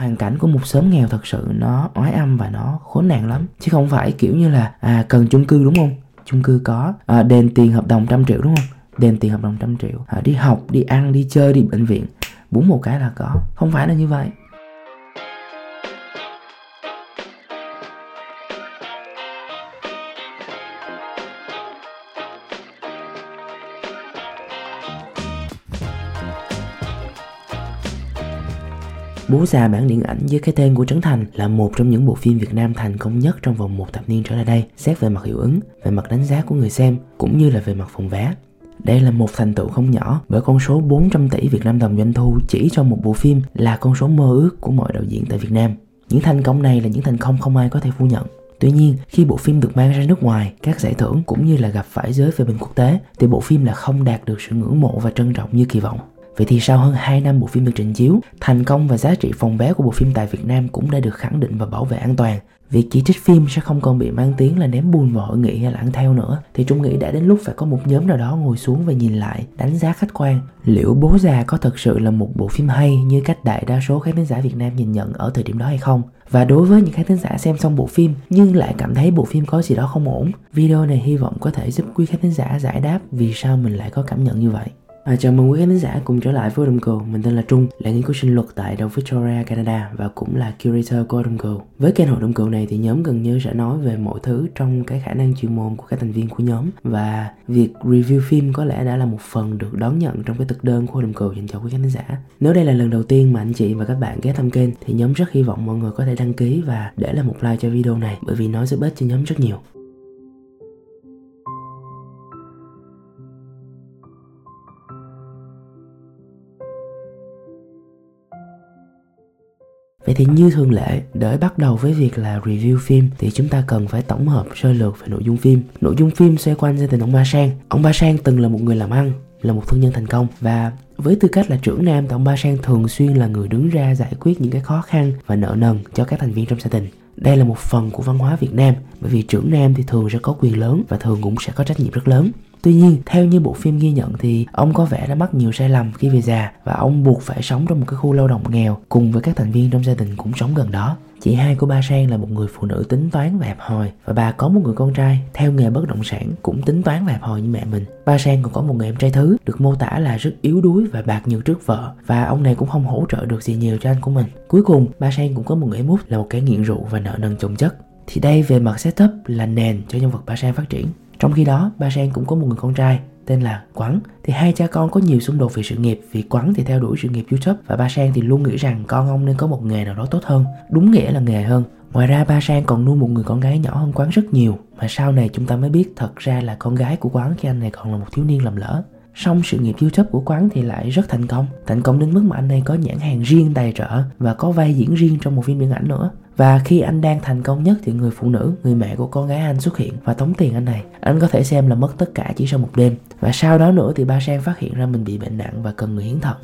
hoàn cảnh của một xóm nghèo thật sự nó oái âm và nó khốn nạn lắm. Chứ không phải kiểu như là à cần chung cư đúng không? Chung cư có à, đền tiền hợp đồng trăm triệu đúng không? Đền tiền hợp đồng trăm triệu. À, đi học đi ăn đi chơi đi bệnh viện bốn một cái là có. Không phải là như vậy. Bố già bản điện ảnh với cái tên của Trấn Thành là một trong những bộ phim Việt Nam thành công nhất trong vòng một thập niên trở lại đây, xét về mặt hiệu ứng, về mặt đánh giá của người xem, cũng như là về mặt phòng vé. Đây là một thành tựu không nhỏ bởi con số 400 tỷ Việt Nam đồng doanh thu chỉ cho một bộ phim là con số mơ ước của mọi đạo diễn tại Việt Nam. Những thành công này là những thành công không ai có thể phủ nhận. Tuy nhiên, khi bộ phim được mang ra nước ngoài, các giải thưởng cũng như là gặp phải giới phê bình quốc tế, thì bộ phim là không đạt được sự ngưỡng mộ và trân trọng như kỳ vọng. Vậy thì sau hơn 2 năm bộ phim được trình chiếu, thành công và giá trị phòng vé của bộ phim tại Việt Nam cũng đã được khẳng định và bảo vệ an toàn. Việc chỉ trích phim sẽ không còn bị mang tiếng là ném bùn vào hội nghị hay là ăn theo nữa thì Trung nghĩ đã đến lúc phải có một nhóm nào đó ngồi xuống và nhìn lại, đánh giá khách quan liệu Bố già có thật sự là một bộ phim hay như cách đại đa số khán giả Việt Nam nhìn nhận ở thời điểm đó hay không. Và đối với những khán giả xem xong bộ phim nhưng lại cảm thấy bộ phim có gì đó không ổn, video này hy vọng có thể giúp quý khán giả giải đáp vì sao mình lại có cảm nhận như vậy. À, chào mừng quý khán giả cùng trở lại với Autumn Girl. Mình tên là Trung, là nghiên cứu sinh luật tại Đại Victoria, Canada và cũng là curator của Autumn Girl. Với kênh hội Autumn Girl này thì nhóm gần như sẽ nói về mọi thứ trong cái khả năng chuyên môn của các thành viên của nhóm và việc review phim có lẽ đã là một phần được đón nhận trong cái thực đơn của Autumn Girl dành cho quý khán giả. Nếu đây là lần đầu tiên mà anh chị và các bạn ghé thăm kênh thì nhóm rất hy vọng mọi người có thể đăng ký và để lại một like cho video này bởi vì nó giúp ích cho nhóm rất nhiều. Thì như thường lệ, để bắt đầu với việc là review phim thì chúng ta cần phải tổng hợp sơ lược về nội dung phim. Nội dung phim xoay quanh gia đình ông Ba Sang. Ông Ba Sang từng là một người làm ăn, là một thương nhân thành công và với tư cách là trưởng nam thì ông Ba Sang thường xuyên là người đứng ra giải quyết những cái khó khăn và nợ nần cho các thành viên trong gia đình. Đây là một phần của văn hóa Việt Nam bởi vì trưởng nam thì thường sẽ có quyền lớn và thường cũng sẽ có trách nhiệm rất lớn. Tuy nhiên, theo như bộ phim ghi nhận thì ông có vẻ đã mắc nhiều sai lầm khi về già và ông buộc phải sống trong một cái khu lao động nghèo cùng với các thành viên trong gia đình cũng sống gần đó. Chị hai của ba Sang là một người phụ nữ tính toán và hẹp hòi và bà có một người con trai theo nghề bất động sản cũng tính toán và hẹp hòi như mẹ mình. Ba Sang còn có một người em trai thứ được mô tả là rất yếu đuối và bạc nhược trước vợ và ông này cũng không hỗ trợ được gì nhiều cho anh của mình. Cuối cùng, ba Sang cũng có một người em út là một kẻ nghiện rượu và nợ nần chồng chất. Thì đây về mặt setup là nền cho nhân vật ba Sang phát triển. Trong khi đó, ba Sang cũng có một người con trai tên là quán thì hai cha con có nhiều xung đột về sự nghiệp vì quán thì theo đuổi sự nghiệp YouTube và ba Sang thì luôn nghĩ rằng con ông nên có một nghề nào đó tốt hơn đúng nghĩa là nghề hơn Ngoài ra ba Sang còn nuôi một người con gái nhỏ hơn Quán rất nhiều mà sau này chúng ta mới biết thật ra là con gái của Quán khi anh này còn là một thiếu niên lầm lỡ. Song sự nghiệp YouTube của Quán thì lại rất thành công, thành công đến mức mà anh này có nhãn hàng riêng tài trợ và có vai diễn riêng trong một phim điện ảnh nữa. Và khi anh đang thành công nhất thì người phụ nữ, người mẹ của con gái anh xuất hiện và tống tiền anh này. Anh có thể xem là mất tất cả chỉ sau một đêm. Và sau đó nữa thì ba Sang phát hiện ra mình bị bệnh nặng và cần người hiến thận.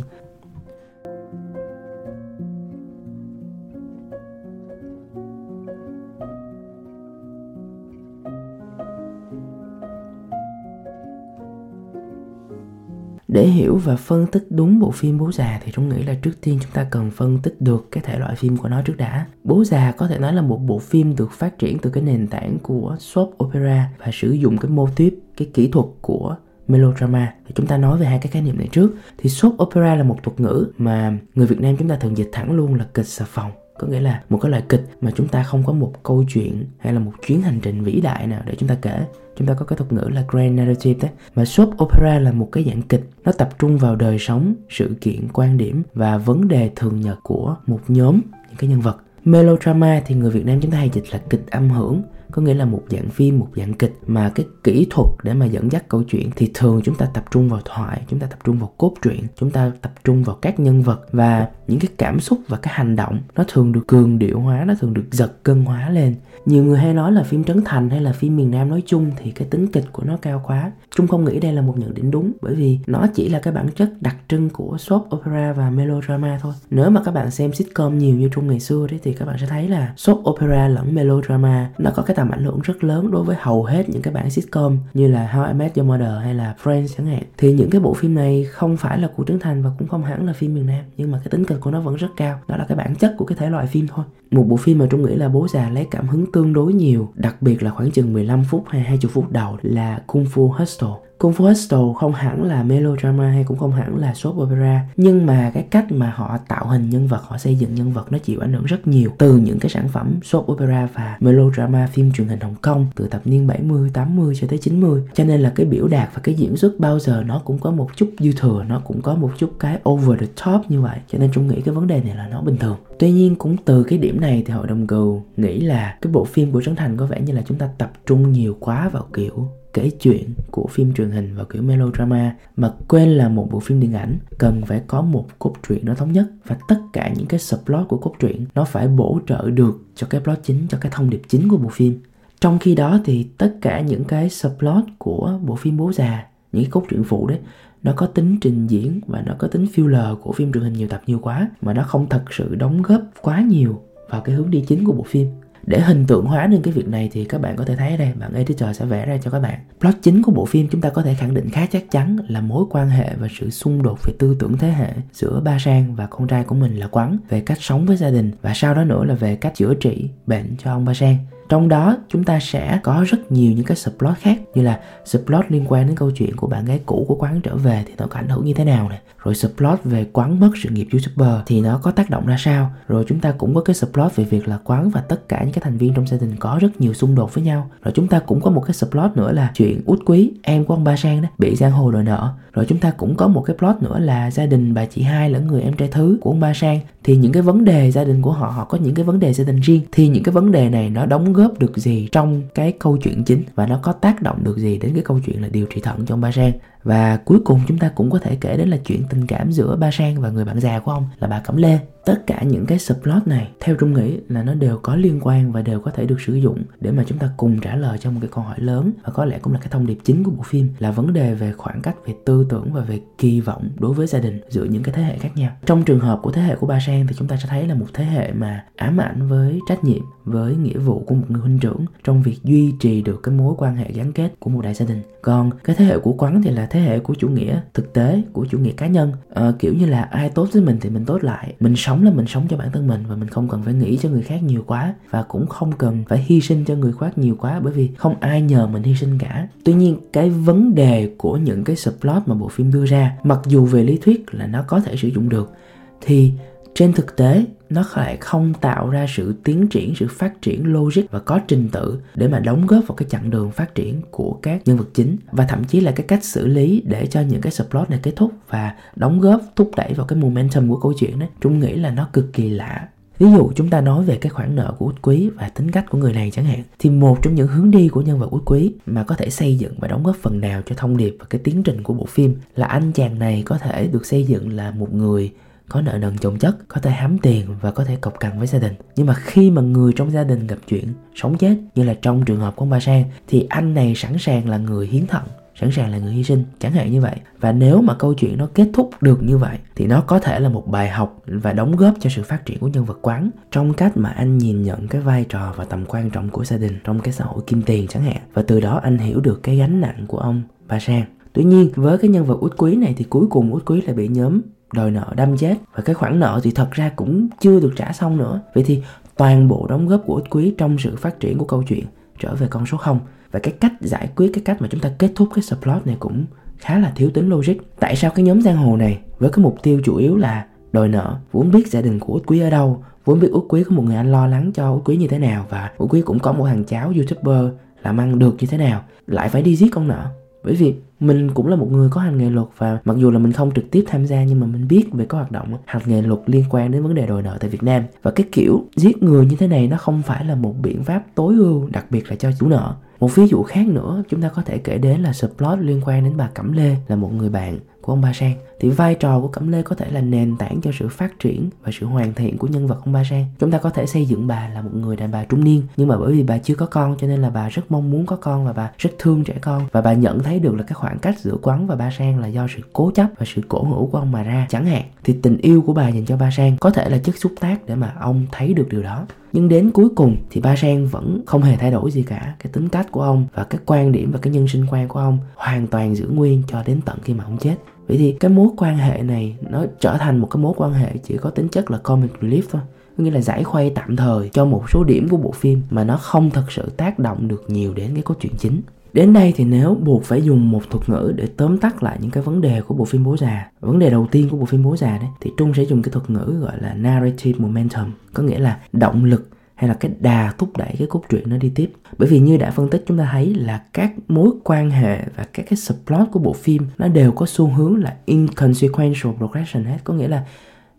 Để hiểu và phân tích đúng bộ phim bố già thì chúng nghĩ là trước tiên chúng ta cần phân tích được cái thể loại phim của nó trước đã. Bố già có thể nói là một bộ phim được phát triển từ cái nền tảng của soap opera và sử dụng cái mô típ cái kỹ thuật của melodrama. Thì chúng ta nói về hai cái khái niệm này trước. Thì soap opera là một thuật ngữ mà người Việt Nam chúng ta thường dịch thẳng luôn là kịch xà phòng có nghĩa là một cái loại kịch mà chúng ta không có một câu chuyện hay là một chuyến hành trình vĩ đại nào để chúng ta kể. Chúng ta có cái thuật ngữ là grand narrative đấy. Mà soap opera là một cái dạng kịch. Nó tập trung vào đời sống, sự kiện, quan điểm và vấn đề thường nhật của một nhóm, những cái nhân vật. Melodrama thì người Việt Nam chúng ta hay dịch là kịch âm hưởng có nghĩa là một dạng phim, một dạng kịch. Mà cái kỹ thuật để mà dẫn dắt câu chuyện thì thường chúng ta tập trung vào thoại, chúng ta tập trung vào cốt truyện, chúng ta tập trung vào các nhân vật. Và những cái cảm xúc và cái hành động nó thường được cường điệu hóa, nó thường được giật cân hóa lên. Nhiều người hay nói là phim trấn thành hay là phim miền nam nói chung thì cái tính kịch của nó cao quá. Trung không nghĩ đây là một nhận định đúng, bởi vì nó chỉ là cái bản chất đặc trưng của soap, opera và melodrama thôi. Nếu mà các bạn xem sitcom nhiều như trung ngày xưa đấy thì các bạn sẽ thấy là soap, opera lẫn melodrama nó có cái tầm làm ảnh hưởng rất lớn đối với hầu hết những cái bản sitcom như là How I Met Your Mother hay là Friends chẳng hạn. Thì những cái bộ phim này không phải là của Trấn Thành và cũng không hẳn là phim miền Nam, nhưng mà cái tính kịch của nó vẫn rất cao. Đó là cái bản chất của cái thể loại phim thôi. Một bộ phim mà Trung nghĩ là bố già lấy cảm hứng tương đối nhiều, đặc biệt là khoảng chừng 15 phút hay 20 phút đầu là Kung Fu Hustle. Kung Fu Hustle không hẳn là melodrama hay cũng không hẳn là soap opera nhưng mà cái cách mà họ tạo hình nhân vật họ xây dựng nhân vật nó chịu ảnh hưởng rất nhiều từ những cái sản phẩm soap opera và melodrama phim truyền hình Hồng Kông từ thập niên 70, 80 cho tới 90 cho nên là cái biểu đạt và cái diễn xuất bao giờ nó cũng có một chút dư thừa nó cũng có một chút cái over the top như vậy. Cho nên Trung nghĩ cái vấn đề này là nó bình thường. Tuy nhiên cũng từ cái điểm này thì hội đồng cừu nghĩ là cái bộ phim của Trấn Thành có vẻ như là chúng ta tập trung nhiều quá vào kiểu kể chuyện của phim truyền hình và kiểu melodrama mà quên là một bộ phim điện ảnh, cần phải có một cốt truyện nó thống nhất và tất cả những cái subplot của cốt truyện nó phải bổ trợ được cho cái plot chính, cho cái thông điệp chính của bộ phim. Trong khi đó thì tất cả những cái subplot của bộ phim bố già, những cái cốt truyện phụ đấy, nó có tính trình diễn và nó có tính filler của phim truyền hình nhiều tập nhiều quá mà nó không thật sự đóng góp quá nhiều vào cái hướng đi chính của bộ phim để hình tượng hóa nên cái việc này thì các bạn có thể thấy ở đây, bạn editor sẽ vẽ ra cho các bạn. Plot chính của bộ phim chúng ta có thể khẳng định khá chắc chắn là mối quan hệ và sự xung đột về tư tưởng thế hệ giữa ba sang và con trai của mình là quắn về cách sống với gia đình và sau đó nữa là về cách chữa trị bệnh cho ông ba sang trong đó, chúng ta sẽ có rất nhiều những cái subplot khác, như là subplot liên quan đến câu chuyện của bạn gái cũ của quán trở về thì nó có ảnh hưởng như thế nào nè. Rồi subplot về quán mất sự nghiệp youtuber thì nó có tác động ra sao. Rồi chúng ta cũng có cái subplot về việc là quán và tất cả những cái thành viên trong gia đình có rất nhiều xung đột với nhau. Rồi chúng ta cũng có một cái subplot nữa là chuyện út quý, em của ông ba sang đó, bị giang hồ đòi nợ. Rồi chúng ta cũng có một cái plot nữa là gia đình bà chị hai lẫn người em trai thứ của ông ba sang. Thì những cái vấn đề gia đình của họ họ có những cái vấn đề gia đình riêng. Thì những cái vấn đề này nó đóng góp được gì trong cái câu chuyện chính và nó có tác động được gì đến cái câu chuyện là điều trị thận trong ba sang? Và cuối cùng chúng ta cũng có thể kể đến là chuyện tình cảm giữa ba sang và người bạn già của ông là bà cẩm lê. Tất cả những cái subplot này, theo trung nghĩ là nó đều có liên quan và đều có thể được sử dụng để mà chúng ta cùng trả lời cho một cái câu hỏi lớn và có lẽ cũng là cái thông điệp chính của bộ phim là vấn đề về khoảng cách về tư tưởng và về kỳ vọng đối với gia đình giữa những cái thế hệ khác nhau. Trong trường hợp của thế hệ của ba sang thì chúng ta sẽ thấy là một thế hệ mà ám ảnh với trách nhiệm, với nghĩa vụ của một người huynh trưởng trong việc duy trì được cái mối quan hệ gắn kết của một đại gia đình còn cái thế hệ của quán thì là thế hệ của chủ nghĩa thực tế của chủ nghĩa cá nhân. À, kiểu như là ai tốt với mình thì mình tốt lại. Mình sống là mình sống cho bản thân mình và mình không cần phải nghĩ cho người khác nhiều quá và cũng không cần phải hy sinh cho người khác nhiều quá bởi vì không ai nhờ mình hy sinh cả. Tuy nhiên cái vấn đề của những cái subplot mà bộ phim đưa ra mặc dù về lý thuyết là nó có thể sử dụng được thì trên thực tế, nó lại không tạo ra sự tiến triển, sự phát triển logic và có trình tự để mà đóng góp vào cái chặng đường phát triển của các nhân vật chính và thậm chí là cái cách xử lý để cho những cái subplot này kết thúc và đóng góp, thúc đẩy vào cái momentum của câu chuyện đấy. Trung nghĩ là nó cực kỳ lạ. Ví dụ chúng ta nói về cái khoản nợ của Út Quý và tính cách của người này chẳng hạn, Thì một trong những hướng đi của nhân vật Út Quý mà có thể xây dựng và đóng góp phần nào cho thông điệp và cái tiến trình của bộ phim Là anh chàng này có thể được xây dựng là một người có nợ nần chồng chất, có thể hám tiền và có thể cọc cằn với gia đình. Nhưng mà khi mà người trong gia đình gặp chuyện sống chết như là trong trường hợp của ông Ba Sang thì anh này sẵn sàng là người hiến thận sẵn sàng là người hy sinh. Chẳng hạn như vậy. Và nếu mà câu chuyện nó kết thúc được như vậy thì nó có thể là một bài học và đóng góp cho sự phát triển của nhân vật quán trong cách mà anh nhìn nhận cái vai trò và tầm quan trọng của gia đình trong cái xã hội kim tiền chẳng hạn. Và từ đó anh hiểu được cái gánh nặng của ông ba sang. Tuy nhiên với cái nhân vật út quý này thì cuối cùng út quý lại bị nhóm đòi nợ đâm chết. Và cái khoản nợ thì thật ra cũng chưa được trả xong nữa. Vậy thì toàn bộ đóng góp của út quý trong sự phát triển của câu chuyện trở về con số 0 và cái cách giải quyết, cái cách mà chúng ta kết thúc cái subplot này cũng khá là thiếu tính logic. Tại sao cái nhóm giang hồ này với cái mục tiêu chủ yếu là đòi nợ? Vốn biết gia đình của út quý ở đâu. Vốn biết út quý có một người anh lo lắng cho út quý như thế nào. Và út quý cũng có một thằng cháu youtuber làm ăn được như thế nào. Lại phải đi giết con nợ bởi vì mình cũng là một người có hành nghề luật và mặc dù là mình không trực tiếp tham gia nhưng mà mình biết về các hoạt động hành nghề luật liên quan đến vấn đề đòi nợ tại Việt Nam. Và cái kiểu giết người như thế này nó không phải là một biện pháp tối ưu, đặc biệt là cho chủ nợ. Một ví dụ khác nữa chúng ta có thể kể đến là subplot liên quan đến bà Cẩm Lê, là một người bạn của ông Ba Sang, thì vai trò của Cẩm Lê có thể là nền tảng cho sự phát triển và sự hoàn thiện của nhân vật ông Ba Sang. Chúng ta có thể xây dựng bà là một người đàn bà trung niên, nhưng mà bởi vì bà chưa có con cho nên là bà rất mong muốn có con và bà rất thương trẻ con. Và bà nhận thấy được là cái khoảng cách giữa Quán và Ba Sang là do sự cố chấp và sự cổ hữu của ông mà ra. Chẳng hạn, thì tình yêu của bà dành cho Ba Sang có thể là chất xúc tác để mà ông thấy được điều đó. Nhưng đến cuối cùng thì ba sang vẫn không hề thay đổi gì cả. Cái tính cách của ông và cái quan điểm và cái nhân sinh quan của ông hoàn toàn giữ nguyên cho đến tận khi mà ông chết vậy thì cái mối quan hệ này nó trở thành một cái mối quan hệ chỉ có tính chất là comic relief thôi. Có nghĩa là giải khuây tạm thời cho một số điểm của bộ phim mà nó không thật sự tác động được nhiều đến cái cốt truyện chính. Đến đây thì nếu buộc phải dùng một thuật ngữ để tóm tắt lại những cái vấn đề của bộ phim Bố già, Vấn đề đầu tiên của bộ phim Bố già đấy, Thì Trung sẽ dùng cái thuật ngữ gọi là narrative momentum. Có nghĩa là động lực hay là cái đà thúc đẩy cái cốt truyện nó đi tiếp? Bởi vì như đã phân tích chúng ta thấy là các mối quan hệ và các cái subplot của bộ phim nó đều có xu hướng là inconsequential progression hết. Có nghĩa là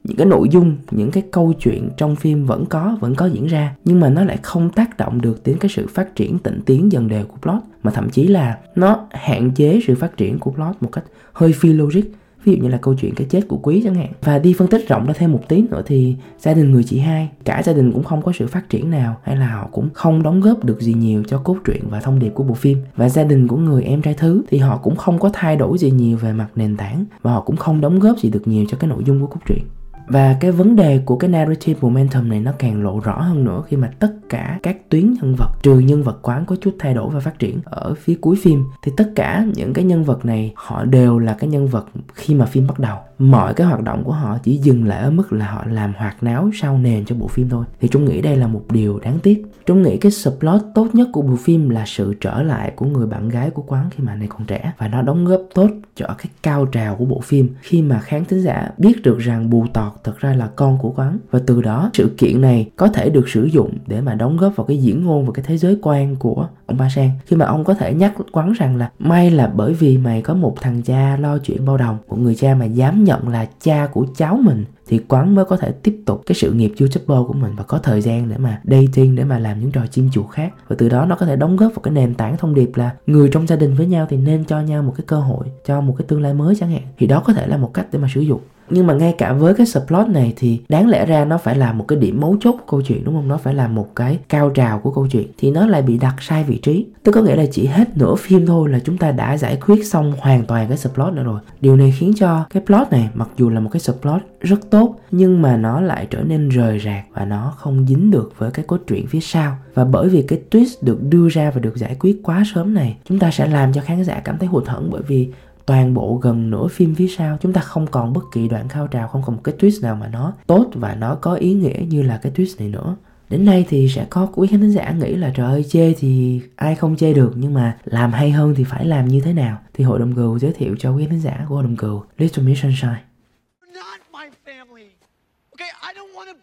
những cái nội dung, những cái câu chuyện trong phim vẫn có vẫn có diễn ra, nhưng mà nó lại không tác động được đến cái sự phát triển tịnh tiến dần đều của plot. Mà thậm chí là nó hạn chế sự phát triển của plot một cách hơi phi logic ví dụ như là câu chuyện cái chết của quý chẳng hạn. Và đi phân tích rộng ra thêm một tí nữa thì gia đình người chị hai, cả gia đình cũng không có sự phát triển nào hay là họ cũng không đóng góp được gì nhiều cho cốt truyện và thông điệp của bộ phim. Và gia đình của người em trai thứ thì họ cũng không có thay đổi gì nhiều về mặt nền tảng và họ cũng không đóng góp gì được nhiều cho cái nội dung của cốt truyện và cái vấn đề của cái narrative momentum này nó càng lộ rõ hơn nữa khi mà tất cả các tuyến nhân vật, trừ nhân vật quán có chút thay đổi và phát triển ở phía cuối phim, thì tất cả những cái nhân vật này họ đều là cái nhân vật khi mà phim bắt đầu. Mọi cái hoạt động của họ chỉ dừng lại ở mức là họ làm hoạt náo sau nền cho bộ phim thôi. Thì chúng nghĩ đây là một điều đáng tiếc. Chúng nghĩ cái subplot tốt nhất của bộ phim là sự trở lại của người bạn gái của quán khi mà này còn trẻ, và nó đóng góp tốt cho cái cao trào của bộ phim khi mà khán thính giả biết được rằng bù tọt thật ra là con của quán. Và từ đó, sự kiện này có thể được sử dụng để mà đóng góp vào cái diễn ngôn và cái thế giới quan của ông ba sang khi mà ông có thể nhắc quán rằng là, may là bởi vì mày có một thằng cha lo chuyện bao đồng, một người cha mà dám nhận là cha của cháu mình, thì quán mới có thể tiếp tục cái sự nghiệp youtuber của mình và có thời gian để mà dating, để mà làm những trò chim chuột khác. Và từ đó nó có thể đóng góp vào cái nền tảng thông điệp là người trong gia đình với nhau thì nên cho nhau một cái cơ hội, cho một cái tương lai mới chẳng hạn. Thì đó có thể là một cách để mà sử dụng nhưng mà ngay cả với cái subplot này thì đáng lẽ ra nó phải là một cái điểm mấu chốt của câu chuyện, đúng không? Nó phải là một cái cao trào của câu chuyện thì nó lại bị đặt sai vị trí. Tức có nghĩa là chỉ hết nửa phim thôi là chúng ta đã giải quyết xong hoàn toàn cái subplot nữa rồi. Điều này khiến cho cái plot này, mặc dù là một cái subplot rất tốt, nhưng mà nó lại trở nên rời rạc và nó không dính được với cái cốt truyện phía sau. Và bởi vì cái twist được đưa ra và được giải quyết quá sớm này, chúng ta sẽ làm cho khán giả cảm thấy hụt hẫng bởi vì toàn bộ gần nửa phim phía sau chúng ta không còn bất kỳ đoạn cao trào không còn một cái twist nào mà nó tốt và nó có ý nghĩa như là cái twist này nữa đến nay thì sẽ có quý khán giả nghĩ là trời ơi chê thì ai không chê được nhưng mà làm hay hơn thì phải làm như thế nào thì hội đồng cừu giới thiệu cho quý khán giả của hội đồng cừu Little Miss Sunshine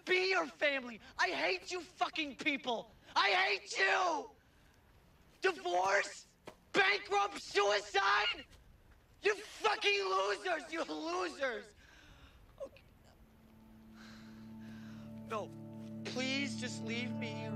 be your family. I hate you fucking people. I hate you. Divorce, bankrupt, suicide. You fucking losers! You losers! Okay. No, please just leave me here,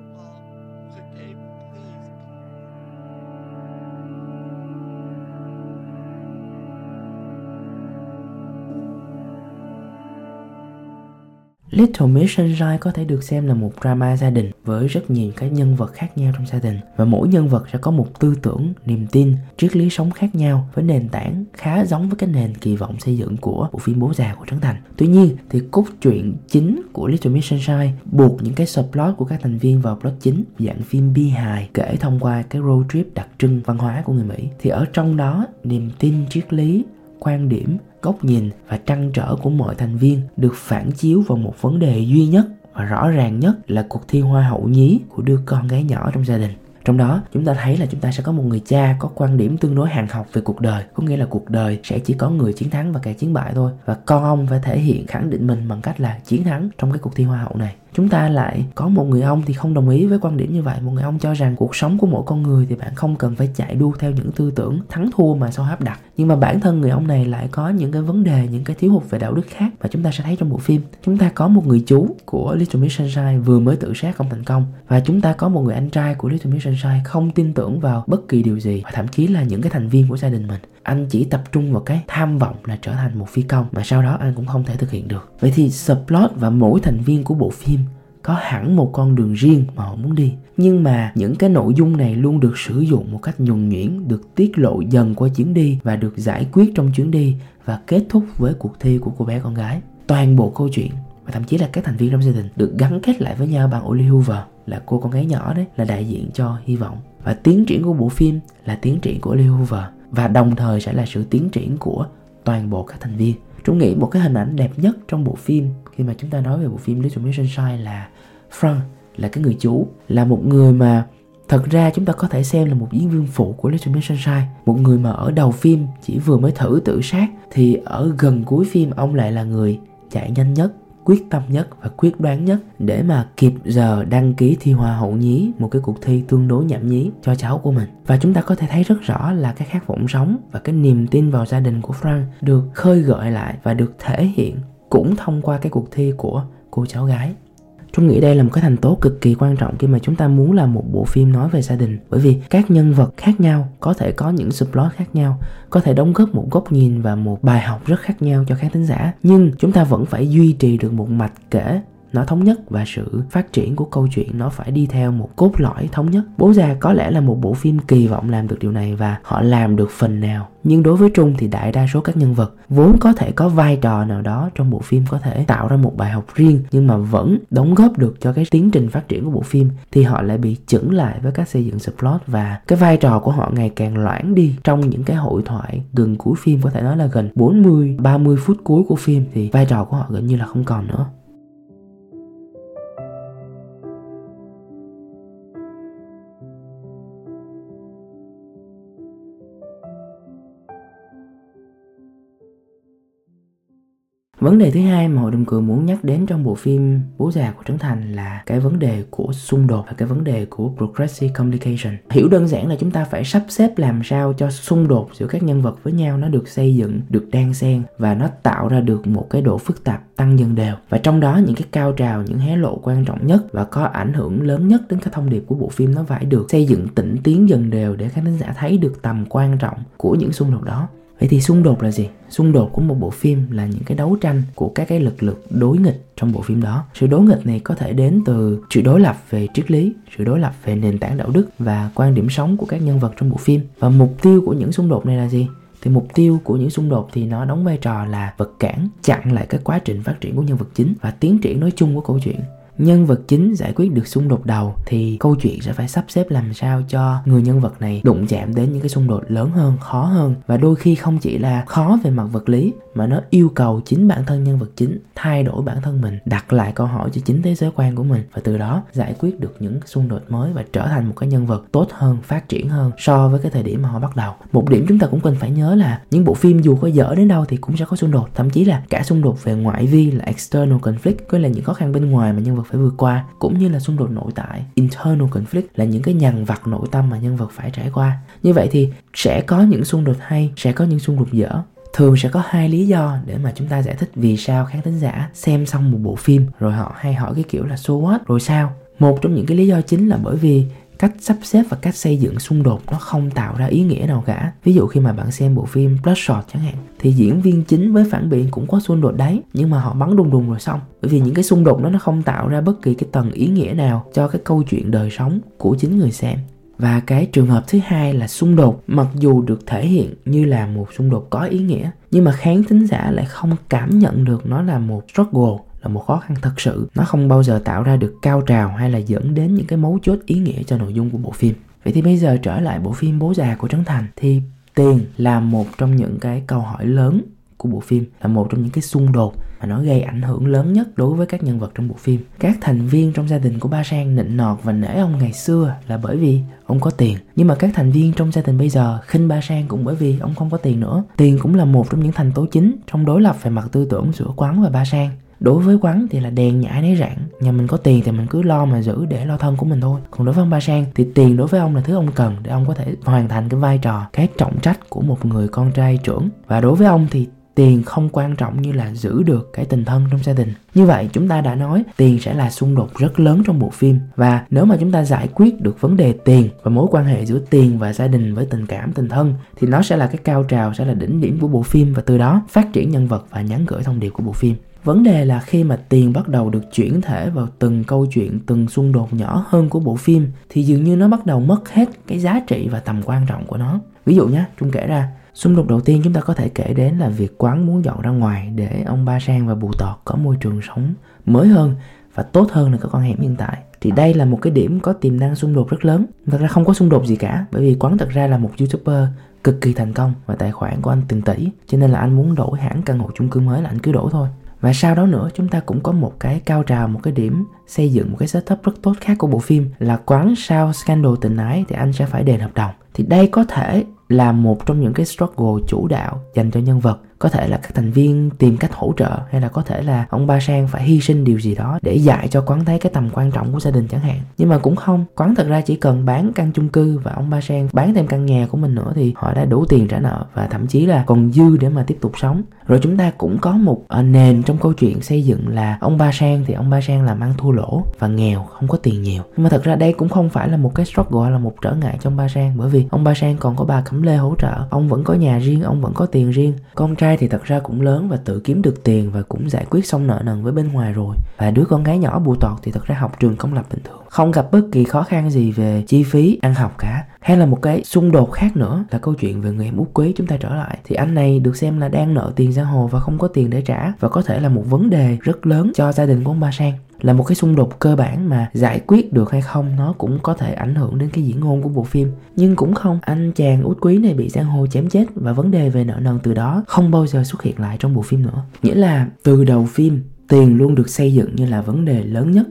Little Miss Sunshine có thể được xem là một drama gia đình với rất nhiều các nhân vật khác nhau trong gia đình và mỗi nhân vật sẽ có một tư tưởng, niềm tin, triết lý sống khác nhau với nền tảng khá giống với cái nền kỳ vọng xây dựng của bộ phim Bố già của Trấn Thành. Tuy nhiên thì cốt truyện chính của Little Miss Sunshine buộc những cái subplot của các thành viên vào plot chính dạng phim bi hài kể thông qua cái road trip đặc trưng văn hóa của người Mỹ. Thì ở trong đó niềm tin triết lý quan điểm góc nhìn và trăn trở của mọi thành viên được phản chiếu vào một vấn đề duy nhất và rõ ràng nhất là cuộc thi hoa hậu nhí của đứa con gái nhỏ trong gia đình. Trong đó, chúng ta thấy là chúng ta sẽ có một người cha có quan điểm tương đối hàng học về cuộc đời, có nghĩa là cuộc đời sẽ chỉ có người chiến thắng và kẻ chiến bại thôi, và con ông phải thể hiện khẳng định mình bằng cách là chiến thắng trong cái cuộc thi hoa hậu này chúng ta lại có một người ông thì không đồng ý với quan điểm như vậy. Một người ông cho rằng cuộc sống của mỗi con người thì bạn không cần phải chạy đua theo những tư tưởng thắng thua mà sau áp đặt nhưng mà bản thân người ông này lại có những cái vấn đề, những cái thiếu hụt về đạo đức khác. Mà chúng ta sẽ thấy trong bộ phim, chúng ta có một người chú của Little Miss Sunshine vừa mới tự sát không thành công. Và chúng ta có một người anh trai của Little Miss Sunshine không tin tưởng vào bất kỳ điều gì. Và thậm chí là những cái thành viên của gia đình mình anh chỉ tập trung vào cái tham vọng là trở thành một phi công mà sau đó anh cũng không thể thực hiện được. Vậy thì subplot và mỗi thành viên của bộ phim có hẳn một con đường riêng mà họ muốn đi. Nhưng mà những cái nội dung này luôn được sử dụng một cách nhuần nhuyễn, được tiết lộ dần qua chuyến đi và được giải quyết trong chuyến đi và kết thúc với cuộc thi của cô bé con gái. Toàn bộ câu chuyện, và thậm chí là các thành viên trong gia đình, được gắn kết lại với nhau bằng Ollie Hoover, là cô con gái nhỏ đấy, là đại diện cho hy vọng. Và tiến triển của bộ phim là tiến triển của Ollie Hoover và đồng thời sẽ là sự tiến triển của toàn bộ các thành viên. Trung nghĩ một cái hình ảnh đẹp nhất trong bộ phim khi mà chúng ta nói về bộ phim Little Miss Sunshine là Frank, là cái người chú, là một người mà thật ra chúng ta có thể xem là một diễn viên phụ của Little Miss Sunshine. Một người mà ở đầu phim chỉ vừa mới thử tự sát thì ở gần cuối phim ông lại là người chạy nhanh nhất quyết tâm nhất và quyết đoán nhất để mà kịp giờ đăng ký thi hoa hậu nhí, một cái cuộc thi tương đối nhảm nhí cho cháu của mình. Và chúng ta có thể thấy rất rõ là cái khát vọng sống và cái niềm tin vào gia đình của Frank được khơi gợi lại và được thể hiện cũng thông qua cái cuộc thi của cô cháu gái. Trung nghĩ đây là một cái thành tố cực kỳ quan trọng khi mà chúng ta muốn làm một bộ phim nói về gia đình. Bởi vì các nhân vật khác nhau có thể có những subplot khác nhau, có thể đóng góp một góc nhìn và một bài học rất khác nhau cho khán thính giả, nhưng chúng ta vẫn phải duy trì được một mạch kể nó thống nhất và sự phát triển của câu chuyện nó phải đi theo một cốt lõi thống nhất. Bố già có lẽ là một bộ phim kỳ vọng làm được điều này và họ làm được phần nào. Nhưng đối với trung thì đại đa số các nhân vật vốn có thể có vai trò nào đó trong bộ phim có thể tạo ra một bài học riêng, nhưng mà vẫn đóng góp được cho cái tiến trình phát triển của bộ phim thì họ lại bị chững lại với các xây dựng subplot và cái vai trò của họ ngày càng loãng đi trong những cái hội thoại gần cuối phim. Có thể nói là gần 40 30 phút cuối của phim thì vai trò của họ gần như là không còn nữa. Vấn đề thứ hai mà Hội đồng cường muốn nhắc đến trong bộ phim Bố già của Trấn Thành là cái vấn đề của xung đột và cái vấn đề của progressive complication. Hiểu đơn giản là chúng ta phải sắp xếp làm sao cho xung đột giữa các nhân vật với nhau nó được xây dựng, được đan xen và nó tạo ra được một cái độ phức tạp tăng dần đều. Và trong đó những cái cao trào, những hé lộ quan trọng nhất và có ảnh hưởng lớn nhất đến cái thông điệp của bộ phim nó phải được xây dựng tỉnh tiến dần đều để khán giả thấy được tầm quan trọng của những xung đột đó vậy thì xung đột là gì? Xung đột của một bộ phim là những cái đấu tranh của các cái lực lượng đối nghịch trong bộ phim đó. Sự đối nghịch này có thể đến từ sự đối lập về triết lý, sự đối lập về nền tảng đạo đức và quan điểm sống của các nhân vật trong bộ phim. Và mục tiêu của những xung đột này là gì? Thì mục tiêu của những xung đột thì nó đóng vai trò là vật cản chặn lại cái quá trình phát triển của nhân vật chính và tiến triển nói chung của câu chuyện nhân vật chính giải quyết được xung đột đầu thì câu chuyện sẽ phải sắp xếp làm sao cho người nhân vật này đụng chạm đến những cái xung đột lớn hơn, khó hơn. Và đôi khi không chỉ là khó về mặt vật lý, mà nó yêu cầu chính bản thân nhân vật chính thay đổi bản thân mình, đặt lại câu hỏi cho chính thế giới quan của mình. Và từ đó giải quyết được những xung đột mới và trở thành một cái nhân vật tốt hơn, phát triển hơn so với cái thời điểm mà họ bắt đầu. Một điểm chúng ta cũng cần phải nhớ là những bộ phim dù có dở đến đâu thì cũng sẽ có xung đột. Thậm chí là cả xung đột về ngoại vi là external conflict, có là những khó khăn bên ngoài mà nhân vật phải vượt qua, cũng như là xung đột nội tại. Internal conflict là những cái nhằn vặt nội tâm mà nhân vật phải trải qua. Như vậy thì sẽ có những xung đột hay, sẽ có những xung đột dở. Thường sẽ có hai lý do để mà chúng ta giải thích vì sao khán thính giả xem xong một bộ phim rồi họ hay hỏi cái kiểu là so what? Rồi sao? Một trong những cái lý do chính là bởi vì cách sắp xếp và cách xây dựng xung đột nó không tạo ra ý nghĩa nào cả. Ví dụ khi mà bạn xem bộ phim Bloodshot chẳng hạn, thì diễn viên chính với phản biện cũng có xung đột đấy, nhưng mà họ bắn đùng đùng rồi xong. Bởi vì những cái xung đột đó nó không tạo ra bất kỳ cái tầng ý nghĩa nào cho cái câu chuyện đời sống của chính người xem. Và cái trường hợp thứ hai là xung đột, mặc dù được thể hiện như là một xung đột có ý nghĩa, nhưng mà khán thính giả lại không cảm nhận được nó là một struggle là một khó khăn thật sự nó không bao giờ tạo ra được cao trào hay là dẫn đến những cái mấu chốt ý nghĩa cho nội dung của bộ phim vậy thì bây giờ trở lại bộ phim bố già của trấn thành thì tiền là một trong những cái câu hỏi lớn của bộ phim, là một trong những cái xung đột mà nó gây ảnh hưởng lớn nhất đối với các nhân vật trong bộ phim. Các thành viên trong gia đình của Ba Sang nịnh nọt và nể ông ngày xưa là bởi vì ông có tiền. Nhưng mà các thành viên trong gia đình bây giờ khinh Ba Sang cũng bởi vì ông không có tiền nữa. Tiền cũng là một trong những thành tố chính, trong đối lập về mặt tư tưởng giữa Quán và Ba Sang đối với quán thì là đèn nhảy nấy rạng nhà mình có tiền thì mình cứ lo mà giữ để lo thân của mình thôi. Còn đối với ông ba sang thì tiền đối với ông là thứ ông cần để ông có thể hoàn thành cái vai trò, cái trọng trách của một người con trai trưởng. Và đối với ông thì tiền không quan trọng như là giữ được cái tình thân trong gia đình. Như vậy chúng ta đã nói tiền sẽ là xung đột rất lớn trong bộ phim. Và nếu mà chúng ta giải quyết được vấn đề tiền và mối quan hệ giữa tiền và gia đình với tình cảm, tình thân thì nó sẽ là cái cao trào, sẽ là đỉnh điểm của bộ phim. Và từ đó phát triển nhân vật và nhắn gửi thông điệp của bộ phim vấn đề là khi mà tiền bắt đầu được chuyển thể vào từng câu chuyện, từng xung đột nhỏ hơn của bộ phim, thì dường như nó bắt đầu mất hết cái giá trị và tầm quan trọng của nó. Ví dụ nhé trung kể ra, Xung đột đầu tiên chúng ta có thể kể đến là việc quán muốn dọn ra ngoài để ông Ba Sang và Bù Tọt có môi trường sống mới hơn và tốt hơn là các con hẻm hiện tại. Thì đây là một cái điểm có tiềm năng xung đột rất lớn. Thật ra không có xung đột gì cả, bởi vì quán thật ra là một youtuber cực kỳ thành công và tài khoản của anh từng tỷ. Cho nên là anh muốn đổi hẳn căn hộ chung cư mới là anh cứ đổi thôi và sau đó nữa, chúng ta cũng có một cái cao trào, một cái điểm xây dựng, một cái setup rất tốt khác của bộ phim là quán sau scandal tình ái thì anh sẽ phải đền hợp đồng. Thì đây có thể là một trong những cái struggle chủ đạo dành cho nhân vật có thể là các thành viên tìm cách hỗ trợ hay là có thể là ông ba sang phải hy sinh điều gì đó để dạy cho quán thấy cái tầm quan trọng của gia đình chẳng hạn. Nhưng mà cũng không, quán thật ra chỉ cần bán căn chung cư và ông ba sang bán thêm căn nhà của mình nữa thì họ đã đủ tiền trả nợ và thậm chí là còn dư để mà tiếp tục sống. Rồi chúng ta cũng có một ờ, nền trong câu chuyện xây dựng là ông ba sang thì ông ba sang làm ăn thua lỗ và nghèo, không có tiền nhiều. Nhưng mà thật ra đây cũng không phải là một cái struggle là một trở ngại trong ba sang bởi vì ông ba sang còn có bà cẩm lê hỗ trợ. Ông vẫn có nhà riêng, ông vẫn có tiền riêng, con trai thì thật ra cũng lớn và tự kiếm được tiền và cũng giải quyết xong nợ nần với bên ngoài rồi. Và đứa con gái nhỏ bù tọt thì thật ra học trường công lập bình thường không gặp bất kỳ khó khăn gì về chi phí ăn học cả. Hay là một cái xung đột khác nữa là câu chuyện về người em út quý chúng ta trở lại. Thì anh này được xem là đang nợ tiền giang hồ và không có tiền để trả. Và có thể là một vấn đề rất lớn cho gia đình của ông ba sang. Là một cái xung đột cơ bản mà giải quyết được hay không, nó cũng có thể ảnh hưởng đến cái diễn ngôn của bộ phim. Nhưng cũng không, anh chàng út quý này bị giang hồ chém chết và vấn đề về nợ nần từ đó không bao giờ xuất hiện lại trong bộ phim nữa. Nghĩa là từ đầu phim, tiền luôn được xây dựng như là vấn đề lớn nhất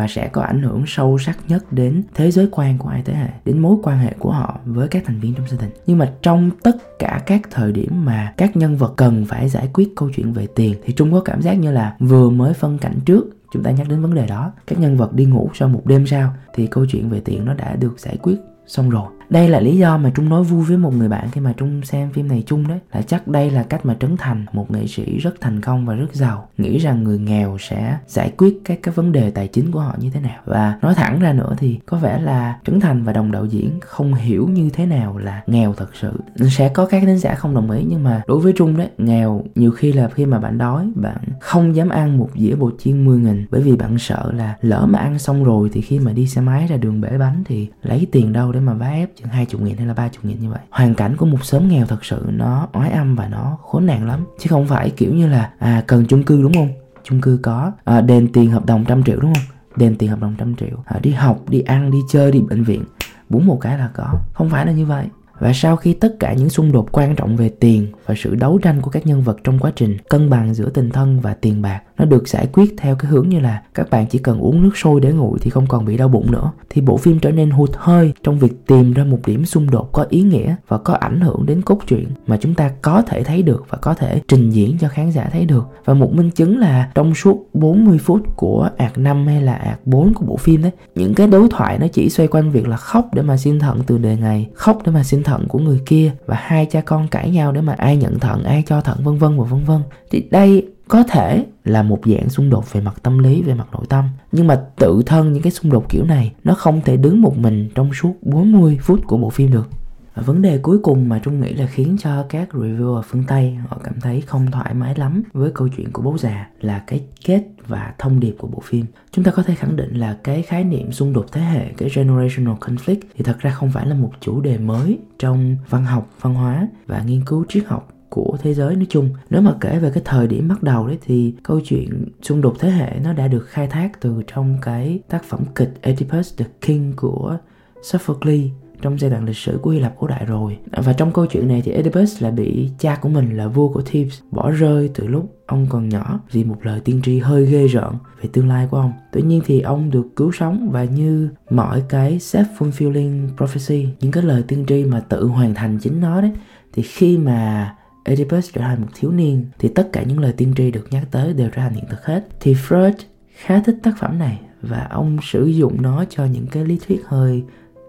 và sẽ có ảnh hưởng sâu sắc nhất đến thế giới quan của hai thế hệ, đến mối quan hệ của họ với các thành viên trong gia đình. Nhưng mà trong tất cả các thời điểm mà các nhân vật cần phải giải quyết câu chuyện về tiền, thì trung có cảm giác như là vừa mới phân cảnh trước, chúng ta nhắc đến vấn đề đó, các nhân vật đi ngủ sau một đêm sau, thì câu chuyện về tiền nó đã được giải quyết xong rồi đây là lý do mà trung nói vui với một người bạn khi mà trung xem phim này chung đấy. Là chắc đây là cách mà trấn thành, một nghệ sĩ rất thành công và rất giàu, nghĩ rằng người nghèo sẽ giải quyết các cái vấn đề tài chính của họ như thế nào. Và nói thẳng ra nữa thì có vẻ là trấn thành và đồng đạo diễn không hiểu như thế nào là nghèo thật sự. Sẽ có các khán giả không đồng ý, nhưng mà đối với trung đấy, nghèo nhiều khi là khi mà bạn đói, bạn không dám ăn một dĩa bột chiên 10 nghìn, bởi vì bạn sợ là lỡ mà ăn xong rồi thì khi mà đi xe máy ra đường bể bánh thì lấy tiền đâu để mà vá ép chừng hai chục nghìn hay là ba chục nghìn như vậy. Hoàn cảnh của một xóm nghèo thật sự nó oái âm và nó khốn nạn lắm. Chứ không phải kiểu như là à cần chung cư đúng không? Chung cư có à, đền tiền hợp đồng trăm triệu đúng không? Đền tiền hợp đồng trăm triệu. À, đi học đi ăn đi chơi đi bệnh viện. Búng một cái là có. Không phải là như vậy. Và sau khi tất cả những xung đột quan trọng về tiền và sự đấu tranh của các nhân vật trong quá trình cân bằng giữa tình thân và tiền bạc nó được giải quyết theo cái hướng như là các bạn chỉ cần uống nước sôi để nguội thì không còn bị đau bụng nữa. Thì bộ phim trở nên hụt hơi trong việc tìm ra một điểm xung đột có ý nghĩa và có ảnh hưởng đến cốt truyện mà chúng ta có thể thấy được và có thể trình diễn cho khán giả thấy được. Và một minh chứng là trong suốt 40 phút của ạc 5 hay là ạc 4 của bộ phim đấy, những cái đối thoại nó chỉ xoay quanh việc là khóc để mà xin thận từ đề ngày, khóc để mà xin thận của người kia và hai cha con cãi nhau để mà ai nhận thận, ai cho thận, vân vân và vân vân. Thì đây có thể là một dạng xung đột về mặt tâm lý về mặt nội tâm. Nhưng mà tự thân những cái xung đột kiểu này nó không thể đứng một mình trong suốt 40 phút của bộ phim được. Và vấn đề cuối cùng mà Trung nghĩ là khiến cho các reviewer phương Tây họ cảm thấy không thoải mái lắm với câu chuyện của bố già là cái kết và thông điệp của bộ phim. Chúng ta có thể khẳng định là cái khái niệm xung đột thế hệ, cái generational conflict thì thật ra không phải là một chủ đề mới trong văn học, văn hóa và nghiên cứu triết học của thế giới nói chung nếu mà kể về cái thời điểm bắt đầu đấy thì câu chuyện xung đột thế hệ nó đã được khai thác từ trong cái tác phẩm kịch Oedipus the King của Sophocles trong giai đoạn lịch sử của Hy Lạp cổ đại rồi và trong câu chuyện này thì Oedipus là bị cha của mình là vua của Thebes bỏ rơi từ lúc ông còn nhỏ vì một lời tiên tri hơi ghê rợn về tương lai của ông. Tuy nhiên thì ông được cứu sống và như mọi cái self-fulfilling prophecy, những cái lời tiên tri mà tự hoàn thành chính nó đấy, thì khi mà Oedipus trở thành một thiếu niên thì tất cả những lời tiên tri được nhắc tới đều trở thành hiện thực hết. Thì Freud khá thích tác phẩm này và ông sử dụng nó cho những cái lý thuyết hơi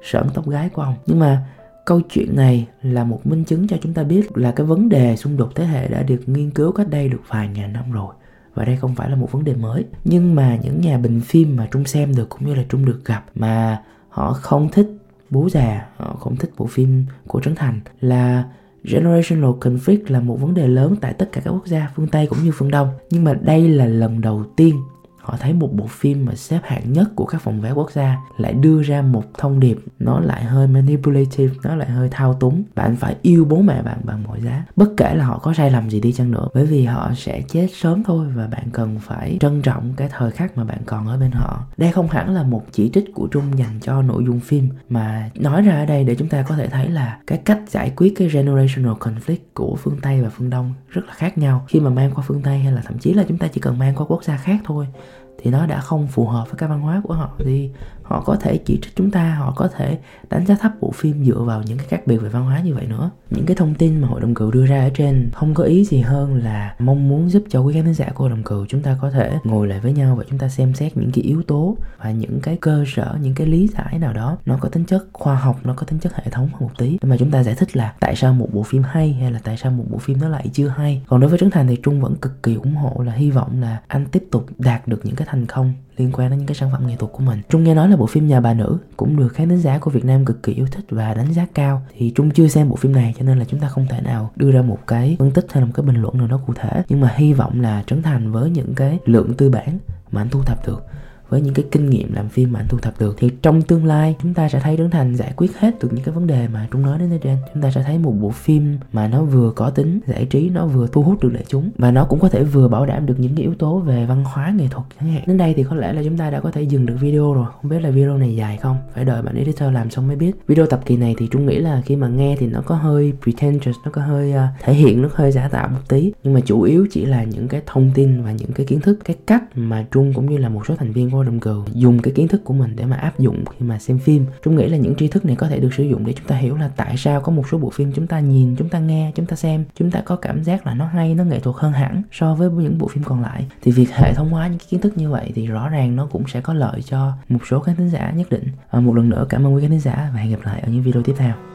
sởn tóc gái của ông. Nhưng mà câu chuyện này là một minh chứng cho chúng ta biết là cái vấn đề xung đột thế hệ đã được nghiên cứu cách đây được vài ngàn năm rồi. Và đây không phải là một vấn đề mới. Nhưng mà những nhà bình phim mà trung xem được cũng như là trung được gặp mà họ không thích bố già, họ không thích bộ phim của trấn thành là generational conflict là một vấn đề lớn tại tất cả các quốc gia, phương tây cũng như phương đông. Nhưng mà đây là lần đầu tiên họ thấy một bộ phim mà xếp hạng nhất của các phòng vé quốc gia lại đưa ra một thông điệp, nó lại hơi manipulative, nó lại hơi thao túng. Bạn phải yêu bố mẹ bạn bằng mọi giá. Bất kể là họ có sai lầm gì đi chăng nữa, bởi vì họ sẽ chết sớm thôi và bạn cần phải trân trọng cái thời khắc mà bạn còn ở bên họ. Đây không hẳn là một chỉ trích của trung dành cho nội dung phim, mà nói ra ở đây để chúng ta có thể thấy là cái cách giải quyết cái generational conflict của phương tây và phương đông rất là khác nhau. Khi mà mang qua phương tây hay là thậm chí là chúng ta chỉ cần mang qua quốc gia khác thôi thì nó đã không phù hợp với cái văn hóa của họ thì họ có thể chỉ trích chúng ta, họ có thể đánh giá thấp bộ phim dựa vào những cái khác biệt về văn hóa như vậy nữa. Những cái thông tin mà hội đồng cừu đưa ra ở trên, không có ý gì hơn là mong muốn giúp cho quý khán giả của hội đồng cừu chúng ta có thể ngồi lại với nhau và chúng ta xem xét những cái yếu tố và những cái cơ sở, những cái lý giải nào đó. Nó có tính chất khoa học, nó có tính chất hệ thống hơn một tí. Để mà chúng ta giải thích là tại sao một bộ phim hay hay là tại sao một bộ phim nó lại chưa hay. Còn đối với trấn thành thì trung vẫn cực kỳ ủng hộ là hy vọng là anh tiếp tục đạt được những cái thành công liên quan đến những cái sản phẩm nghệ thuật của mình. Trung nghe nói là bộ phim Nhà bà nữ cũng được khán giả của Việt Nam cực kỳ yêu thích và đánh giá cao. Thì Trung chưa xem bộ phim này cho nên là chúng ta không thể nào đưa ra một cái phân tích hay là một cái bình luận nào đó cụ thể. Nhưng mà hy vọng là Trấn Thành với những cái lượng tư bản mà anh thu thập được với những cái kinh nghiệm làm phim mà anh thu thập được thì trong tương lai chúng ta sẽ thấy Trấn Thành giải quyết hết được những cái vấn đề mà Trung nói đến ở trên. Chúng ta sẽ thấy một bộ phim mà nó vừa có tính giải trí nó vừa thu hút được đại chúng và nó cũng có thể vừa bảo đảm được những cái yếu tố về văn hóa nghệ thuật chẳng hạn. Đến đây thì có lẽ là chúng ta đã có thể dừng được video rồi. Không biết là video này dài không? Phải đợi bạn editor làm xong mới biết. Video tập kỳ này thì Trung nghĩ là khi mà nghe thì nó có hơi pretentious nó có hơi uh, thể hiện nó hơi giả tạo một tí. Nhưng mà chủ yếu chỉ là những cái thông tin và những cái kiến thức cái cách mà Trung cũng như là một số thành viên của Golden Girl dùng cái kiến thức của mình để mà áp dụng khi mà xem phim. Trung nghĩ là những tri thức này có thể được sử dụng để chúng ta hiểu là tại sao có một số bộ phim chúng ta nhìn chúng ta nghe chúng ta xem chúng ta có cảm giác là nó hay nó nghệ thuật hơn hẳn so với những bộ phim còn lại. Thì việc hệ thống hóa những cái kiến thức như vậy thì rõ ràng nó cũng sẽ có lợi cho một số khán thính giả nhất định. À, một lần nữa cảm ơn quý khán thính giả và hẹn gặp lại ở những video tiếp theo.